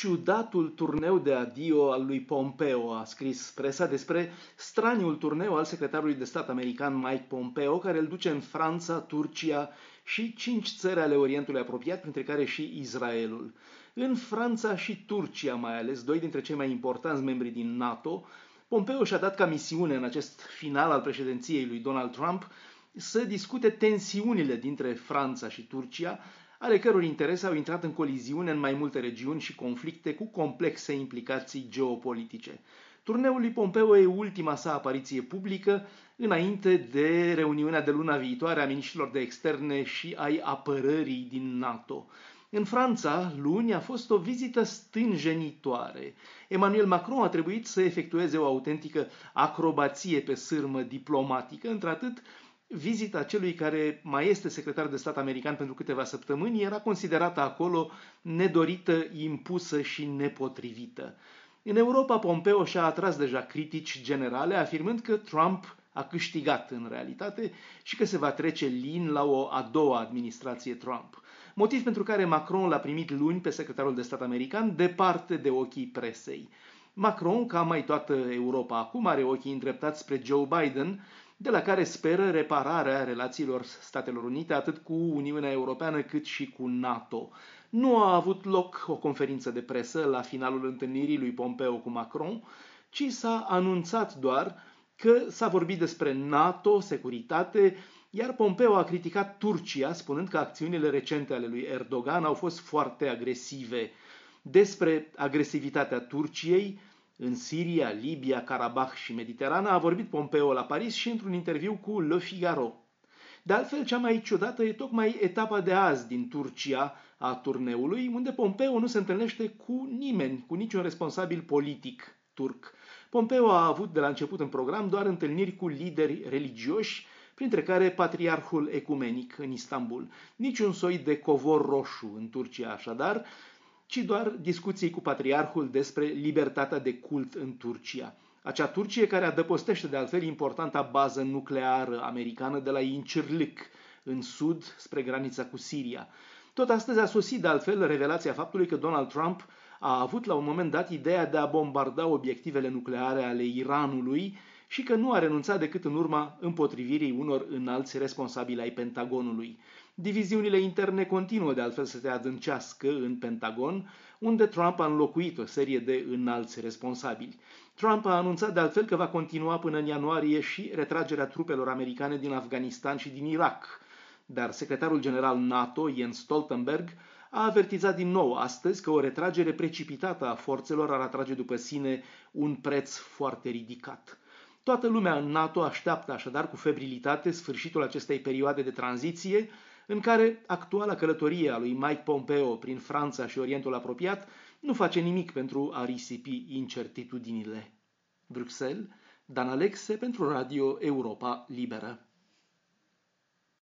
ciudatul turneu de adio al lui Pompeo, a scris presa despre straniul turneu al secretarului de stat american Mike Pompeo, care îl duce în Franța, Turcia și cinci țări ale Orientului apropiat, printre care și Israelul. În Franța și Turcia mai ales, doi dintre cei mai importanți membri din NATO, Pompeo și-a dat ca misiune în acest final al președinției lui Donald Trump să discute tensiunile dintre Franța și Turcia, ale căror interese au intrat în coliziune în mai multe regiuni și conflicte cu complexe implicații geopolitice. Turneul lui Pompeo e ultima sa apariție publică înainte de reuniunea de luna viitoare a miniștrilor de externe și ai apărării din NATO. În Franța, luni, a fost o vizită stânjenitoare. Emmanuel Macron a trebuit să efectueze o autentică acrobație pe sârmă diplomatică, într-atât vizita celui care mai este secretar de stat american pentru câteva săptămâni era considerată acolo nedorită, impusă și nepotrivită. În Europa, Pompeo și-a atras deja critici generale, afirmând că Trump a câștigat în realitate și că se va trece lin la o a doua administrație Trump. Motiv pentru care Macron l-a primit luni pe secretarul de stat american departe de ochii presei. Macron, ca mai toată Europa acum, are ochii îndreptați spre Joe Biden, de la care speră repararea relațiilor Statelor Unite atât cu Uniunea Europeană cât și cu NATO. Nu a avut loc o conferință de presă la finalul întâlnirii lui Pompeo cu Macron, ci s-a anunțat doar că s-a vorbit despre NATO, securitate, iar Pompeo a criticat Turcia, spunând că acțiunile recente ale lui Erdogan au fost foarte agresive. Despre agresivitatea Turciei, în Siria, Libia, Karabakh și Mediterana, a vorbit Pompeo la Paris și într-un interviu cu Le Figaro. De altfel, cea mai ciudată e tocmai etapa de azi din Turcia a turneului, unde Pompeo nu se întâlnește cu nimeni, cu niciun responsabil politic turc. Pompeo a avut de la început în program doar întâlniri cu lideri religioși, printre care patriarhul ecumenic în Istanbul. Niciun soi de covor roșu în Turcia, așadar, ci doar discuții cu patriarhul despre libertatea de cult în Turcia. Acea Turcie care adăpostește de altfel importanta bază nucleară americană de la Incirlik, în sud, spre granița cu Siria. Tot astăzi a sosit de altfel revelația faptului că Donald Trump a avut la un moment dat ideea de a bombarda obiectivele nucleare ale Iranului și că nu a renunțat decât în urma împotrivirii unor înalți responsabili ai Pentagonului. Diviziunile interne continuă de altfel să se adâncească în Pentagon, unde Trump a înlocuit o serie de înalți responsabili. Trump a anunțat de altfel că va continua până în ianuarie și retragerea trupelor americane din Afganistan și din Irak. Dar secretarul general NATO, Jens Stoltenberg, a avertizat din nou astăzi că o retragere precipitată a forțelor ar atrage după sine un preț foarte ridicat. Toată lumea în NATO așteaptă așadar cu febrilitate sfârșitul acestei perioade de tranziție, în care actuala călătorie a lui Mike Pompeo prin Franța și Orientul apropiat nu face nimic pentru a risipi incertitudinile. Bruxelles, Dan Alexe pentru Radio Europa Liberă.